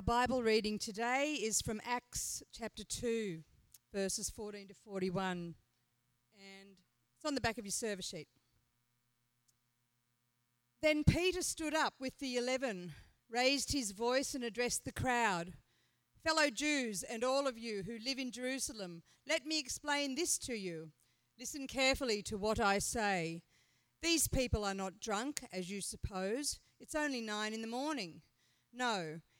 Our Bible reading today is from Acts chapter 2, verses 14 to 41, and it's on the back of your service sheet. Then Peter stood up with the eleven, raised his voice, and addressed the crowd. Fellow Jews and all of you who live in Jerusalem, let me explain this to you. Listen carefully to what I say. These people are not drunk, as you suppose. It's only nine in the morning. No,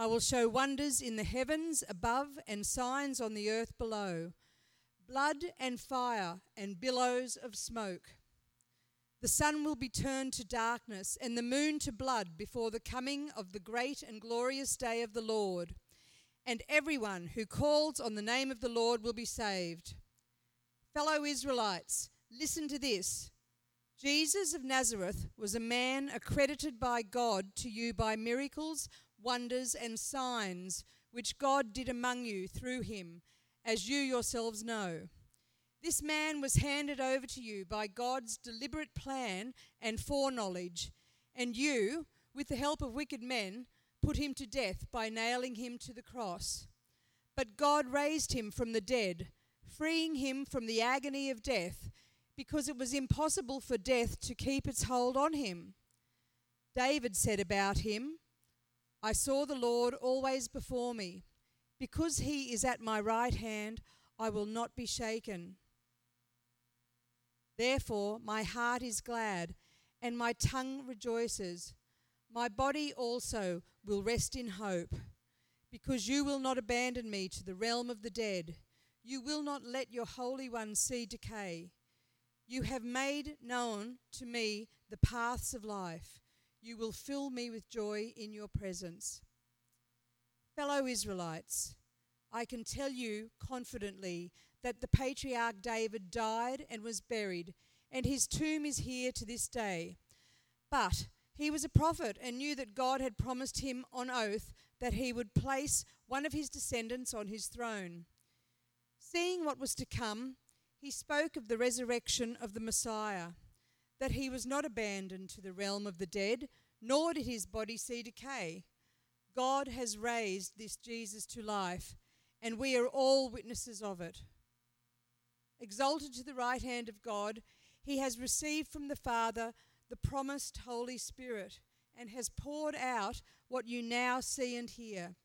I will show wonders in the heavens above and signs on the earth below blood and fire and billows of smoke. The sun will be turned to darkness and the moon to blood before the coming of the great and glorious day of the Lord. And everyone who calls on the name of the Lord will be saved. Fellow Israelites, listen to this. Jesus of Nazareth was a man accredited by God to you by miracles, wonders, and signs which God did among you through him, as you yourselves know. This man was handed over to you by God's deliberate plan and foreknowledge, and you, with the help of wicked men, put him to death by nailing him to the cross. But God raised him from the dead, freeing him from the agony of death, because it was impossible for death to keep its hold on him. David said about him, I saw the Lord always before me. Because he is at my right hand, I will not be shaken. Therefore, my heart is glad, and my tongue rejoices. My body also will rest in hope, because you will not abandon me to the realm of the dead. You will not let your Holy One see decay. You have made known to me the paths of life. You will fill me with joy in your presence. Fellow Israelites, I can tell you confidently that the patriarch David died and was buried, and his tomb is here to this day. But he was a prophet and knew that God had promised him on oath that he would place one of his descendants on his throne. Seeing what was to come, he spoke of the resurrection of the Messiah, that he was not abandoned to the realm of the dead, nor did his body see decay. God has raised this Jesus to life, and we are all witnesses of it exalted to the right hand of God, he has received from the Father the promised Holy Spirit and has poured out what you now see and hear.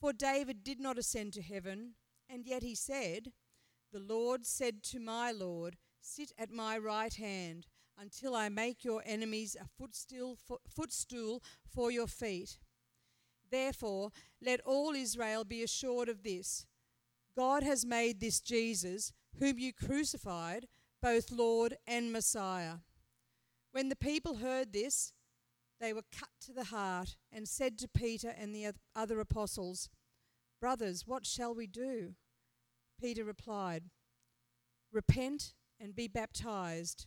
For David did not ascend to heaven, and yet he said, The Lord said to my Lord, Sit at my right hand until I make your enemies a footstool for, your feet. Therefore, let all Israel be assured of this God has made this Jesus whom you crucified, both Lord and Messiah. When the people heard this, they were cut to the heart and said to Peter and the other apostles, Brothers, what shall we do? Peter replied, Repent and be baptized,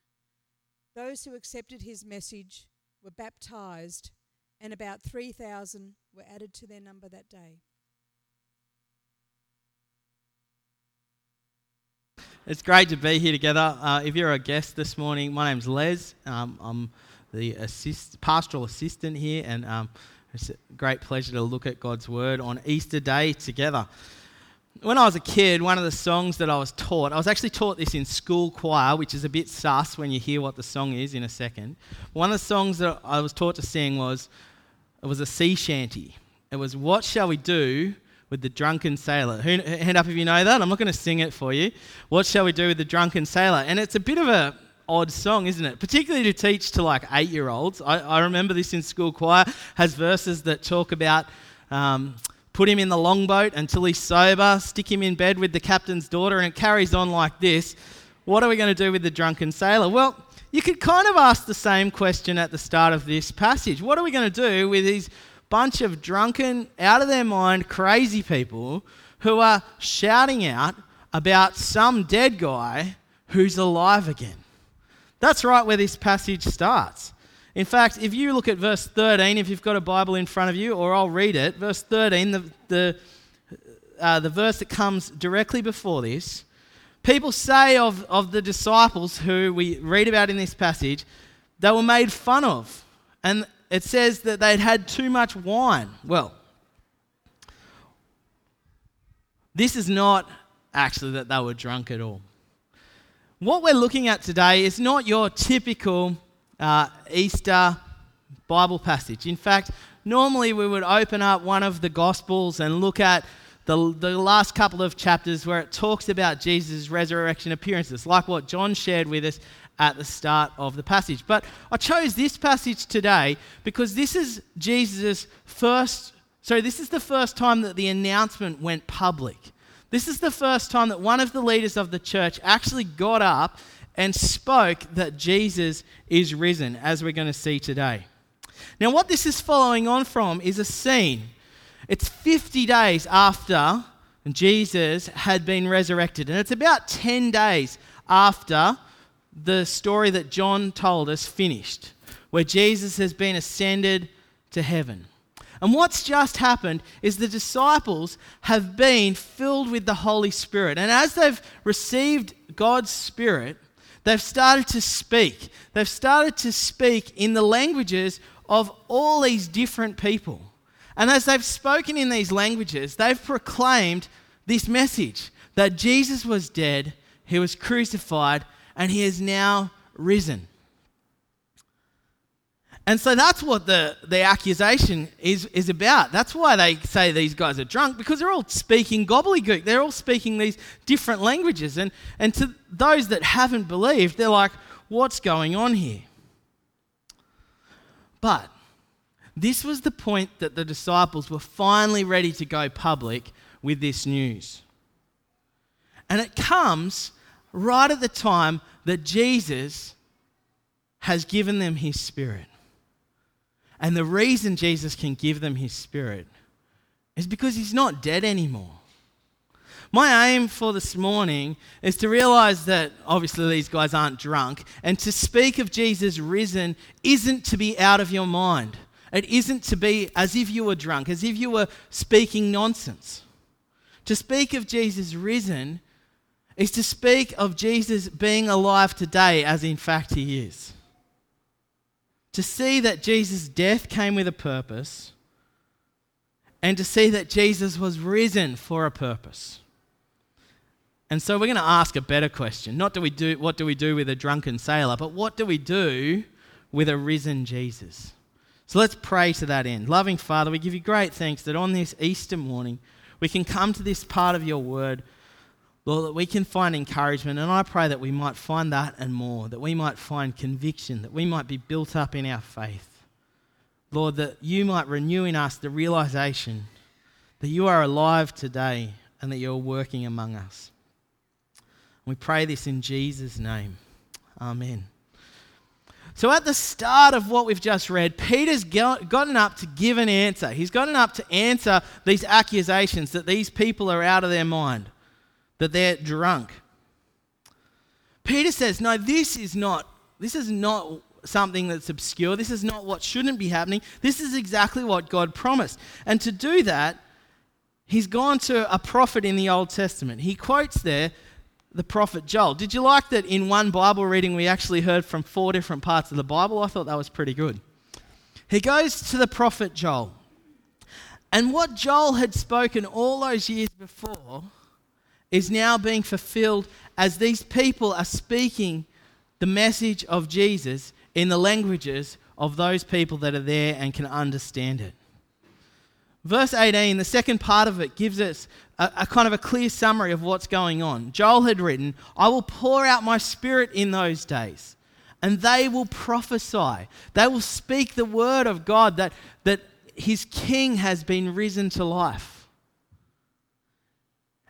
Those who accepted his message were baptized, and about 3,000 were added to their number that day. It's great to be here together. Uh, if you're a guest this morning, my name's Les. Um, I'm the assist, pastoral assistant here, and um, it's a great pleasure to look at God's Word on Easter Day together. When I was a kid, one of the songs that I was taught, I was actually taught this in school choir, which is a bit sus when you hear what the song is in a second. One of the songs that I was taught to sing was, it was a sea shanty. It was, What shall we do with the drunken sailor? Who, hand up if you know that. I'm not going to sing it for you. What shall we do with the drunken sailor? And it's a bit of a odd song, isn't it? Particularly to teach to like eight year olds. I, I, remember this in school choir, has verses that talk about um, put him in the longboat until he's sober, stick him in bed with the captain's daughter, and it carries on like this. What are we going to do with the drunken sailor? Well, you could kind of ask the same question at the start of this passage. What are we going to do with these bunch of drunken, out of their mind, crazy people who are shouting out about some dead guy who's alive again? That's right where this passage starts. In fact, if you look at verse 13, if you've got a Bible in front of you, or I'll read it, verse 13, the, the, uh, the verse that comes directly before this, people say of, of the disciples who we read about in this passage, they were made fun of. And it says that they'd had too much wine. Well, this is not actually that they were drunk at all. What we're looking at today is not your typical uh, Easter Bible passage. In fact, normally we would open up one of the Gospels and look at the, the last couple of chapters where it talks about Jesus' resurrection appearances, like what John shared with us at the start of the passage. But I chose this passage today because this is Jesus' first, sorry, this is the first time that the announcement went public. This is the first time that one of the leaders of the church actually got up and spoke that Jesus is risen, as we're going to see today. Now, what this is following on from is a scene. It's 50 days after Jesus had been resurrected, and it's about 10 days after the story that John told us finished, where Jesus has been ascended to heaven. And what's just happened is the disciples have been filled with the Holy Spirit. And as they've received God's Spirit, They've started to speak. They've started to speak in the languages of all these different people. And as they've spoken in these languages, they've proclaimed this message that Jesus was dead, he was crucified, and he is now risen. And so that's what the, the accusation is, is about. That's why they say these guys are drunk, because they're all speaking gobbledygook. They're all speaking these different languages. And, and to those that haven't believed, they're like, what's going on here? But this was the point that the disciples were finally ready to go public with this news. And it comes right at the time that Jesus has given them his spirit. And the reason Jesus can give them his spirit is because he's not dead anymore. My aim for this morning is to realize that obviously these guys aren't drunk, and to speak of Jesus risen isn't to be out of your mind. It isn't to be as if you were drunk, as if you were speaking nonsense. To speak of Jesus risen is to speak of Jesus being alive today, as in fact he is to see that Jesus' death came with a purpose and to see that Jesus was risen for a purpose. And so we're going to ask a better question. Not do we do what do we do with a drunken sailor, but what do we do with a risen Jesus? So let's pray to that end. Loving Father, we give you great thanks that on this Easter morning we can come to this part of your word Lord, that we can find encouragement, and I pray that we might find that and more, that we might find conviction, that we might be built up in our faith. Lord, that you might renew in us the realization that you are alive today and that you're working among us. We pray this in Jesus' name. Amen. So, at the start of what we've just read, Peter's gotten up to give an answer. He's gotten up to answer these accusations that these people are out of their mind that they're drunk. Peter says, No, this is not, this is not something that's obscure. This is not what shouldn't be happening. This is exactly what God promised. And to do that, he's gone to a prophet in the Old Testament. He quotes there the prophet Joel. Did you like that in one Bible reading we actually heard from four different parts of the Bible? I thought that was pretty good. He goes to the prophet Joel. And what Joel had spoken all those years before is now being fulfilled as these people are speaking the message of Jesus in the languages of those people that are there and can understand it. Verse 18, the second part of it gives us a, a, kind of a clear summary of what's going on. Joel had written, I will pour out my spirit in those days, and they will prophesy. They will speak the word of God that, that his king has been risen to life.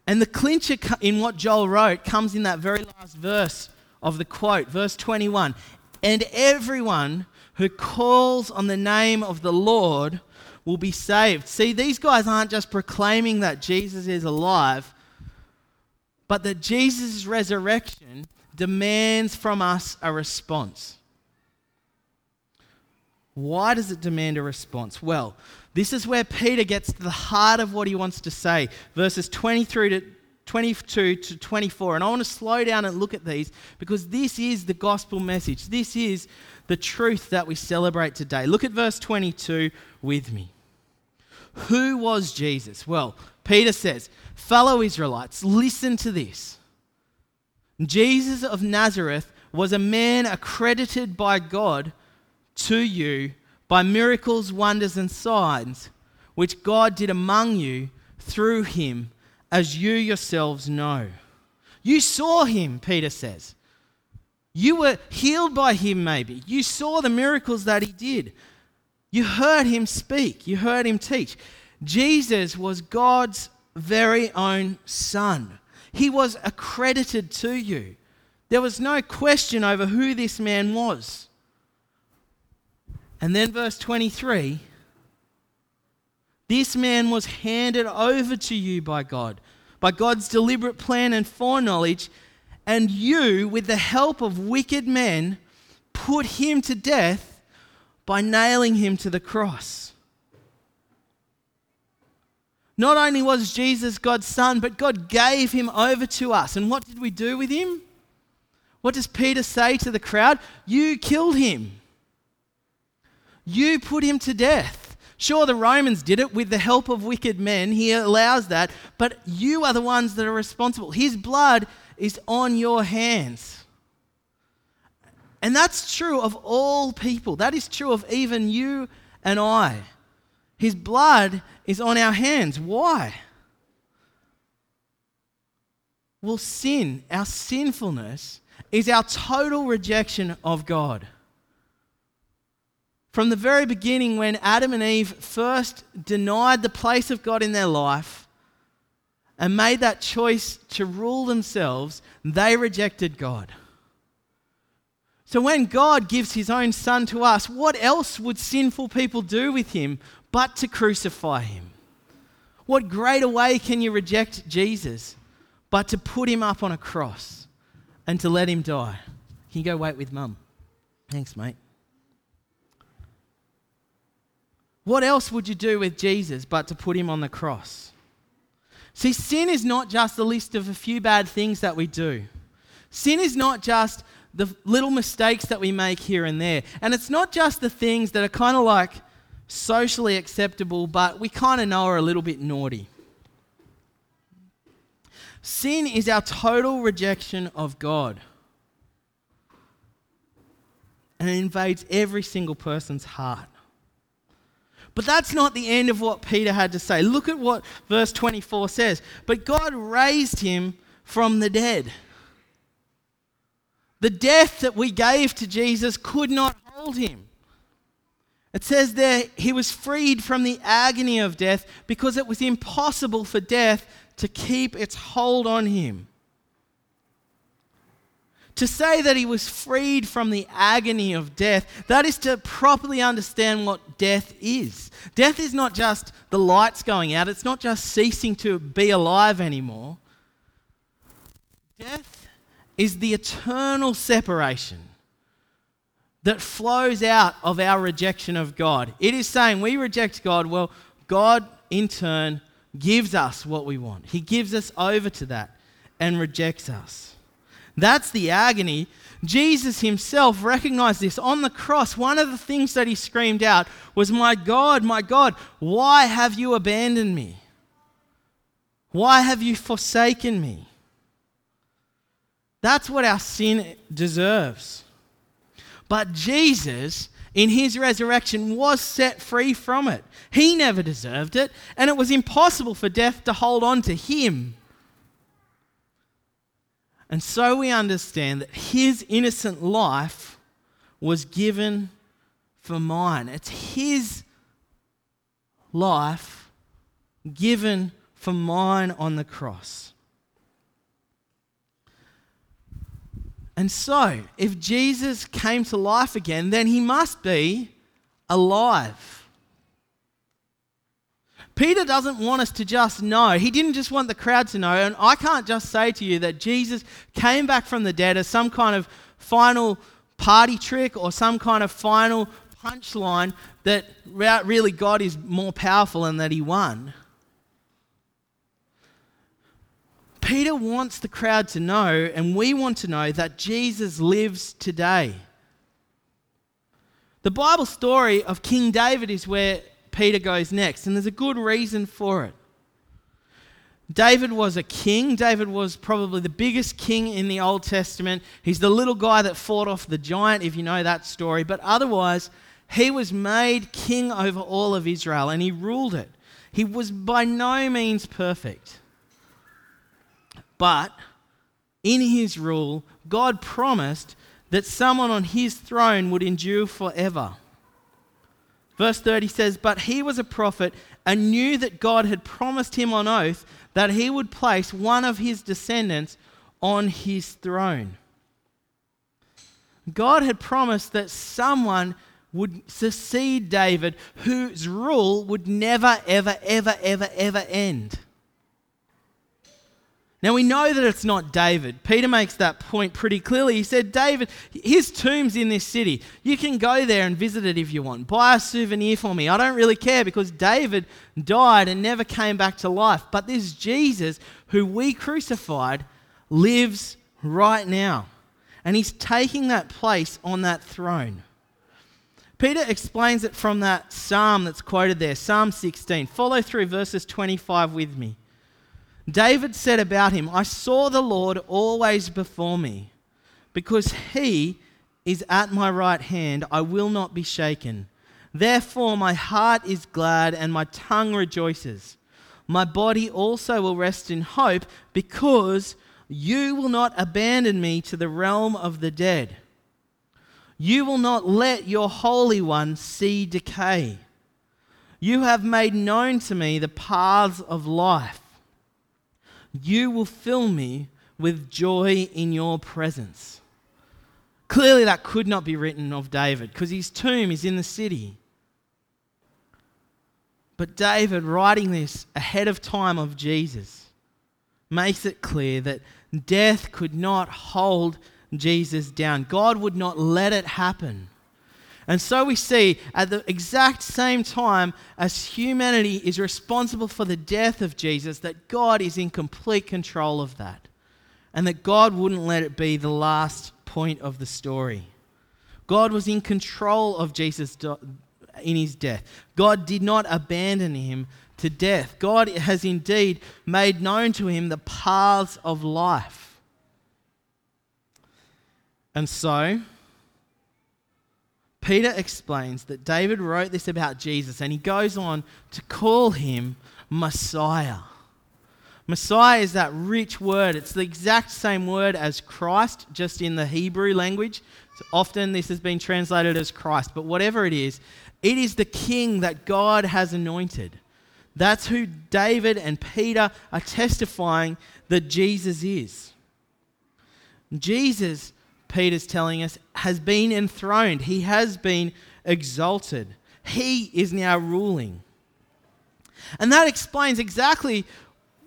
And the clincher in what Joel wrote comes in that very last verse of the quote, verse 21. And everyone who calls on the name of the Lord will be saved. See, these guys aren't just proclaiming that Jesus is alive, but that Jesus' resurrection demands from us a response. Why does it demand a response? Well, this is where Peter gets to the heart of what he wants to say. Verses 23 to 22 to 24. And I want to slow down and look at these because this is the gospel message. This is the truth that we celebrate today. Look at verse 22 with me. Who was Jesus? Well, Peter says, Fellow Israelites, listen to this. Jesus of Nazareth was a man accredited by God to you by miracles, wonders, and signs, which God did among you through him, as you yourselves know. You saw him, Peter says. You were healed by him, maybe. You saw the miracles that he did. You heard him speak, you heard him teach. Jesus was God's very own son. He was accredited to you. There was no question over who this man was. And then, verse 23 this man was handed over to you by God, by God's deliberate plan and foreknowledge, and you, with the help of wicked men, put him to death by nailing him to the cross. Not only was Jesus God's son, but God gave him over to us. And what did we do with him? What does Peter say to the crowd? You killed him. You put him to death. Sure, the Romans did it with the help of wicked men. He allows that. But you are the ones that are responsible. His blood is on your hands. And that's true of all people. That is true of even you and I. His blood is on our hands. Why? Well, sin, our sinfulness, is our total rejection of God. From the very beginning, when Adam and Eve first denied the place of God in their life and made that choice to rule themselves, they rejected God. So when God gives his own son to us, what else would sinful people do with him but to crucify him? What greater way can you reject Jesus but to put him up on a cross and to let him die? Can you go wait with mum? Thanks, mate. What else would you do with Jesus but to put him on the cross? See, sin is not just a list of a few bad things that we do. Sin is not just the little mistakes that we make here and there. And it's not just the things that are kind of like socially acceptable, but we kind of know are a little bit naughty. Sin is our total rejection of God. And it invades every single person's heart. But that's not the end of what Peter had to say. Look at what verse 24 says. But God raised him from the dead. The death that we gave to Jesus could not hold him. It says there he was freed from the agony of death because it was impossible for death to keep its hold on him. To say that he was freed from the agony of death, that is to properly understand what death is. Death is not just the lights going out, it's not just ceasing to be alive anymore. Death is the eternal separation that flows out of our rejection of God. It is saying we reject God, well, God in turn gives us what we want. He gives us over to that and rejects us. That's the agony. Jesus himself recognized this on the cross. One of the things that he screamed out was, My God, my God, why have you abandoned me? Why have you forsaken me? That's what our sin deserves. But Jesus in his resurrection was set free from it. He never deserved it, and it was impossible for death to hold on to him. And so we understand that his innocent life was given for mine. It's his life given for mine on the cross. And so, if Jesus came to life again, then he must be alive. Peter doesn't want us to just know. He didn't just want the crowd to know. And I can't just say to you that Jesus came back from the dead as some kind of final party trick or some kind of final punchline that really God is more powerful and that he won. Peter wants the crowd to know, and we want to know, that Jesus lives today. The Bible story of King David is where Peter goes next, and there's a good reason for it. David was a king. David was probably the biggest king in the Old Testament. He's the little guy that fought off the giant, if you know that story. But otherwise, he was made king over all of Israel and he ruled it. He was by no means perfect. But in his rule, God promised that someone on his throne would endure forever. Verse 30 says, But he was a prophet and knew that God had promised him on oath that he would place one of his descendants on his throne. God had promised that someone would succeed David whose rule would never, ever, ever, ever, ever end. Now we know that it's not David. Peter makes that point pretty clearly. He said, David, his tomb's in this city. You can go there and visit it if you want. Buy a souvenir for me. I don't really care because David died and never came back to life. But this Jesus, who we crucified, lives right now. And he's taking that place on that throne. Peter explains it from that psalm that's quoted there, Psalm 16. Follow through verses 25 with me. David said about him, I saw the Lord always before me. Because he is at my right hand, I will not be shaken. Therefore, my heart is glad and my tongue rejoices. My body also will rest in hope, because you will not abandon me to the realm of the dead. You will not let your Holy One see decay. You have made known to me the paths of life. You will fill me with joy in your presence. Clearly, that could not be written of David because his tomb is in the city. But David, writing this ahead of time of Jesus, makes it clear that death could not hold Jesus down. God would not let it happen. And so we see at the exact same time as humanity is responsible for the death of Jesus, that God is in complete control of that. And that God wouldn't let it be the last point of the story. God was in control of Jesus in his death. God did not abandon him to death. God has indeed made known to him the paths of life. And so, Peter explains that David wrote this about Jesus and he goes on to call him Messiah. Messiah is that rich word. It's the exact same word as Christ, just in the Hebrew language. So often this has been translated as Christ, but whatever it is, it is the king that God has anointed. That's who David and Peter are testifying that Jesus is. Jesus Peter's telling us, has been enthroned. He has been exalted. He is now ruling. And that explains exactly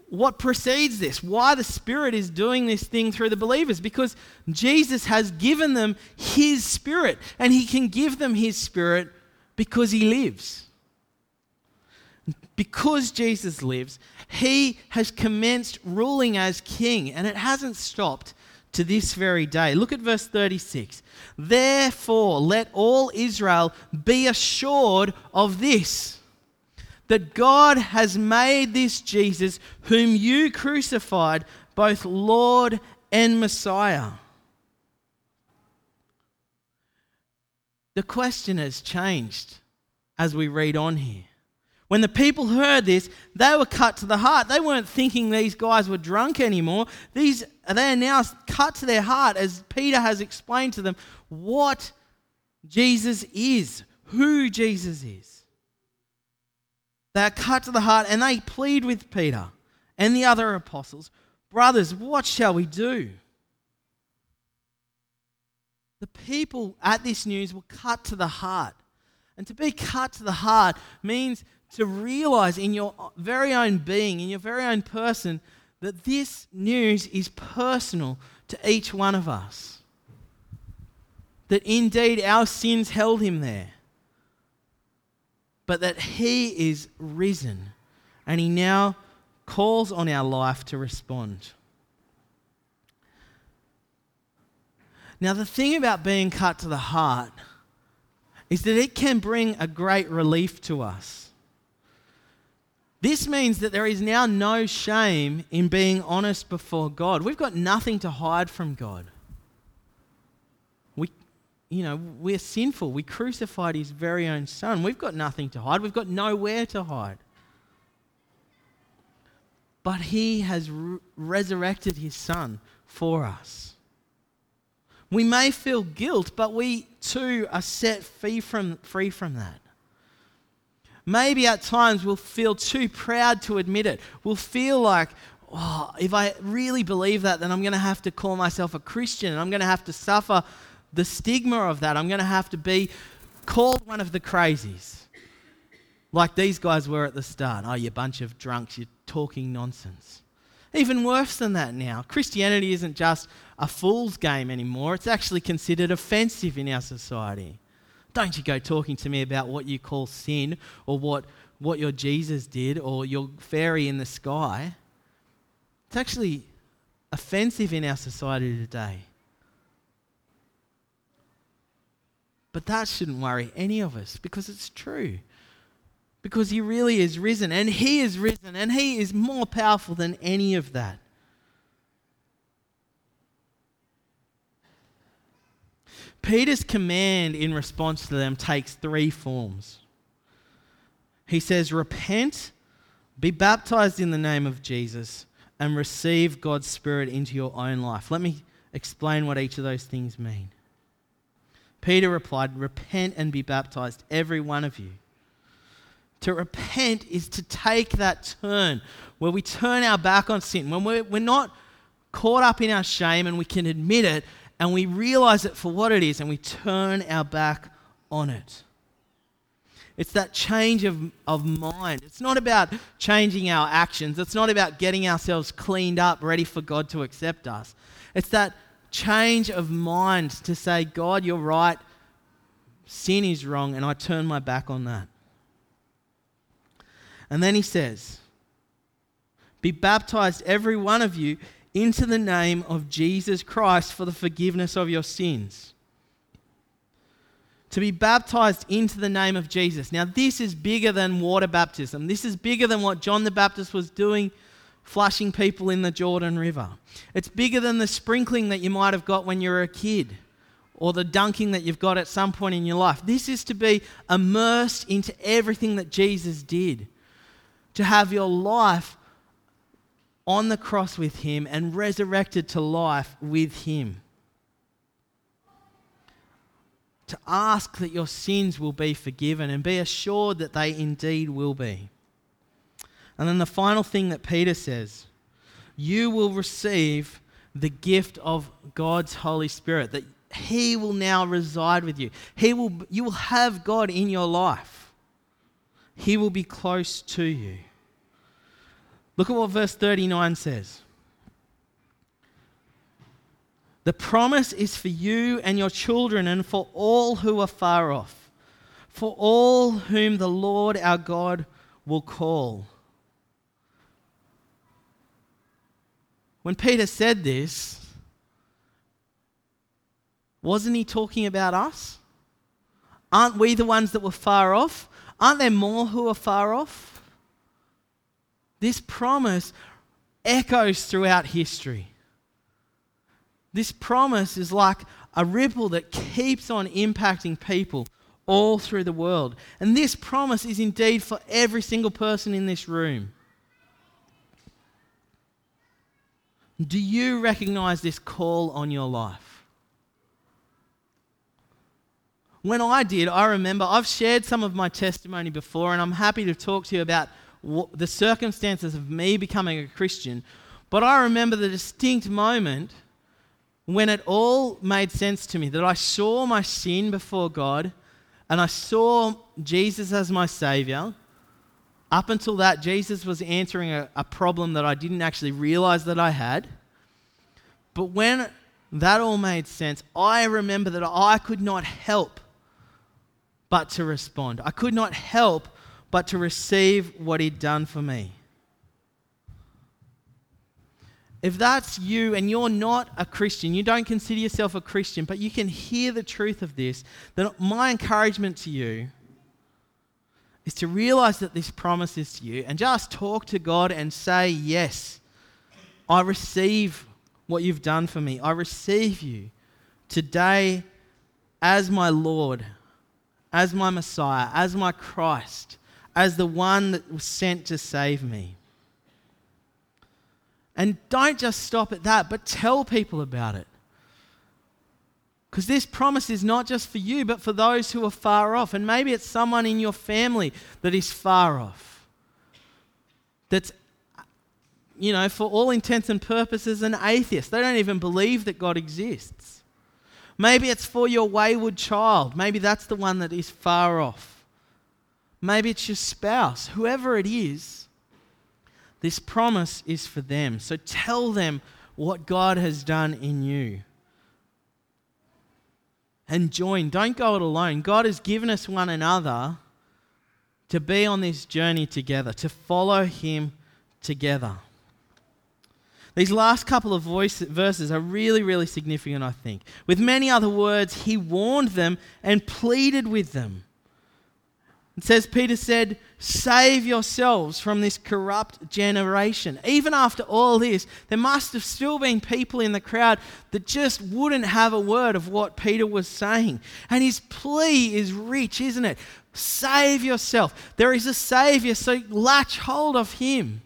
what precedes this, why the Spirit is doing this thing through the believers, because Jesus has given them His Spirit, and He can give them His Spirit because He lives. Because Jesus lives, He has commenced ruling as King, and it hasn't stopped to this very day. Look at verse 36. Therefore, let all Israel be assured of this that God has made this Jesus, whom you crucified, both Lord and Messiah. the question has changed as we read on here. When the people heard this, they were cut to the heart. They weren't thinking these guys were drunk anymore. These they are now cut to their heart as Peter has explained to them what Jesus is, who Jesus is. They are cut to the heart and they plead with Peter and the other apostles, Brothers, what shall we do? The people at this news were cut to the heart. And to be cut to the heart means to realize in your very own being, in your very own person, that this news is personal to each one of us. That indeed our sins held him there, but that he is risen and he now calls on our life to respond. Now, the thing about being cut to the heart is that it can bring a great relief to us. This means that there is now no shame in being honest before God. We've got nothing to hide from God. We, you know, we're sinful. We crucified his very own son. We've got nothing to hide. We've got nowhere to hide. But he has re- resurrected his son for us. We may feel guilt, but we too are set free from, free from that. Maybe at times we'll feel too proud to admit it. We'll feel like, oh, if I really believe that, then I'm going to have to call myself a Christian and I'm going to have to suffer the stigma of that. I'm going to have to be called one of the crazies. Like these guys were at the start. Oh, you bunch of drunks, you're talking nonsense. Even worse than that now. Christianity isn't just a fool's game anymore, it's actually considered offensive in our society. Don't you go talking to me about what you call sin or what, what your Jesus did or your fairy in the sky. It's actually offensive in our society today. But that shouldn't worry any of us because it's true. Because he really is risen and he is risen and he is more powerful than any of that. Peter's command in response to them takes three forms. He says, Repent, be baptized in the name of Jesus, and receive God's Spirit into your own life. Let me explain what each of those things mean. Peter replied, Repent and be baptized, every one of you. To repent is to take that turn where we turn our back on sin, when we're, we're not caught up in our shame and we can admit it and we realize it for what it is and we turn our back on it. It's that change of, of mind. It's not about changing our actions. It's not about getting ourselves cleaned up, ready for God to accept us. It's that change of mind to say, God, you're right. Sin is wrong, and I turn my back on that. And then he says, Be baptized, every one of you, into the name of Jesus Christ for the forgiveness of your sins. To be baptized into the name of Jesus. Now, this is bigger than water baptism. This is bigger than what John the Baptist was doing, flushing people in the Jordan River. It's bigger than the sprinkling that you might have got when you were a kid or the dunking that you've got at some point in your life. This is to be immersed into everything that Jesus did, to have your life on the cross with him and resurrected to life with him. To ask that your sins will be forgiven and be assured that they indeed will be. And then the final thing that Peter says you will receive the gift of God's Holy Spirit, that He will now reside with you. He will, you will have God in your life, He will be close to you. Look at what verse 39 says. The promise is for you and your children and for all who are far off, for all whom the Lord our God will call. When Peter said this, wasn't he talking about us? Aren't we the ones that were far off? Aren't there more who are far off? This promise echoes throughout history. This promise is like a ripple that keeps on impacting people all through the world. And this promise is indeed for every single person in this room. Do you recognize this call on your life? When I did, I remember I've shared some of my testimony before, and I'm happy to talk to you about the circumstances of me becoming a Christian. But I remember the distinct moment when it all made sense to me that I saw my sin before God and I saw Jesus as my Savior. Up until that, Jesus was answering a, a problem that I didn't actually realize that I had. But when that all made sense, I remember that I could not help but to respond. I could not help but to receive what He'd done for me. If that's you and you're not a Christian, you don't consider yourself a Christian, but you can hear the truth of this, then my encouragement to you is to realize that this promise is to you and just talk to God and say, Yes, I receive what you've done for me. I receive you today as my Lord, as my Messiah, as my Christ, as the one that was sent to save me. And don't just stop at that, but tell people about it. Because this promise is not just for you, but for those who are far off. And maybe it's someone in your family that is far off. That's, you know, for all intents and purposes, an atheist. They don't even believe that God exists. Maybe it's for your wayward child. Maybe that's the one that is far off. Maybe it's your spouse. Whoever it is, this promise is for them. So tell them what God has done in you. And join. Don't go it alone. God has given us one another to be on this journey together, to follow Him together. These last couple of voice, verses are really, really significant, I think. With many other words, he warned them and pleaded with them. It says, Peter said, Save yourselves from this corrupt generation. Even after all this, there must have still been people in the crowd that just wouldn't have a word of what Peter was saying. And his plea is rich, isn't it? Save yourself. There is a Savior, so latch hold of him.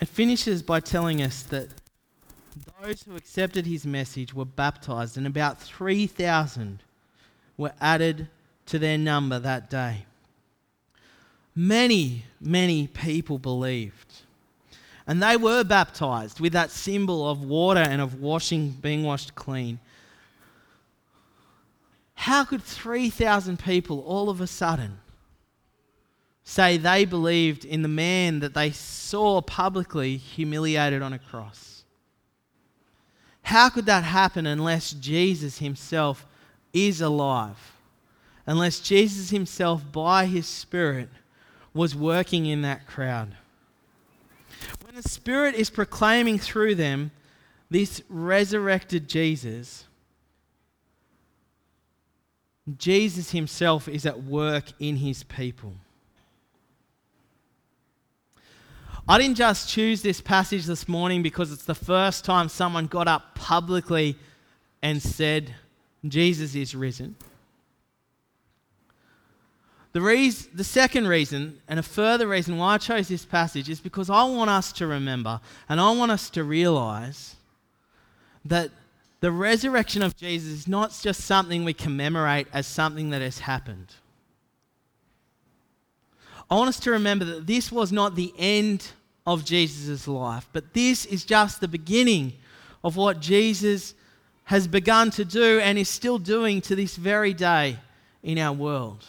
It finishes by telling us that those who accepted his message were baptized, and about 3,000 were added to their number that day. Many, many people believed. And they were baptized with that symbol of water and of washing, being washed clean. How could 3,000 people all of a sudden say they believed in the man that they saw publicly humiliated on a cross? How could that happen unless Jesus himself is alive? Unless Jesus himself, by his Spirit, was working in that crowd. When the Spirit is proclaiming through them this resurrected Jesus, Jesus himself is at work in his people. I didn't just choose this passage this morning because it's the first time someone got up publicly and said, Jesus is risen. The, reason, the second reason, and a further reason why I chose this passage, is because I want us to remember and I want us to realize that the resurrection of Jesus is not just something we commemorate as something that has happened. I want us to remember that this was not the end of Jesus' life, but this is just the beginning of what Jesus has begun to do and is still doing to this very day in our world.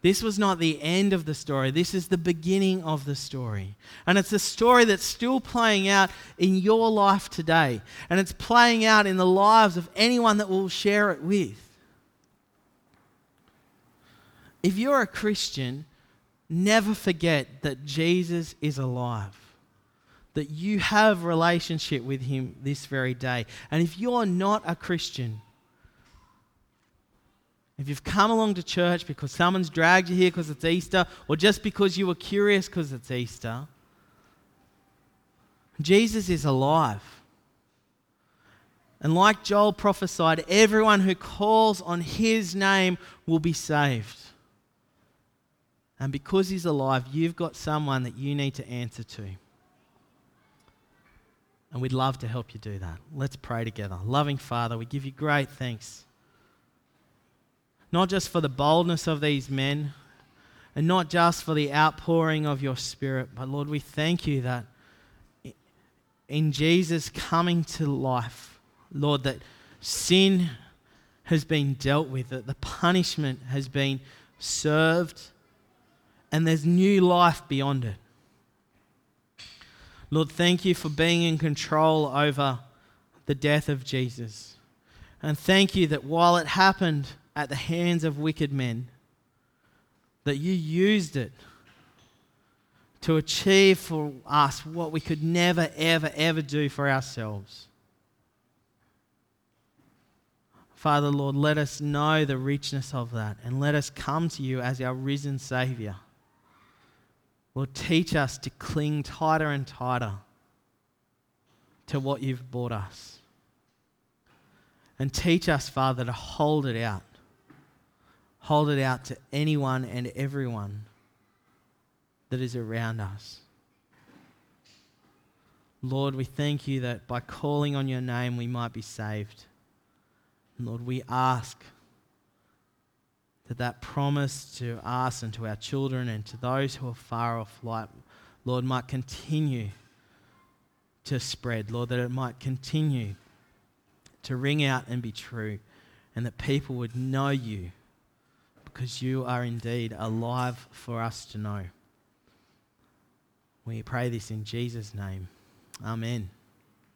This was not the end of the story. This is the beginning of the story. And it's a story that's still playing out in your life today. And it's playing out in the lives of anyone that will share it with. If you're a Christian, never forget that Jesus is alive. That you have relationship with him this very day. And if you're not a Christian, If you've come along to church because someone's dragged you here because it's Easter, or just because you were curious because it's Easter, Jesus is alive. And like Joel prophesied, everyone who calls on his name will be saved. And because he's alive, you've got someone that you need to answer to. And we'd love to help you do that. Let's pray together. Loving Father, we give you great thanks. Not just for the boldness of these men, and not just for the outpouring of your Spirit, but Lord, we thank you that in Jesus coming to life, Lord, that sin has been dealt with, that the punishment has been served, and there's new life beyond it. Lord, thank you for being in control over the death of Jesus. And thank you that while it happened at the hands of wicked men, that you used it to achieve for us what we could never, ever, ever do for ourselves. Father, Lord, let us know the richness of that and let us come to you as our risen Saviour. Lord, teach us to cling tighter and tighter to what you've brought us. And teach us, Father, to hold it out. Hold it out to anyone and everyone that is around us. Lord, we thank you that by calling on your name we might be saved. Lord, we ask that that promise to us and to our children and to those who are far off light, Lord, might continue to spread. Lord, that it might continue to ring out and be true, and that people would know you because you are indeed alive for us to know. We pray this in Jesus' name. Amen.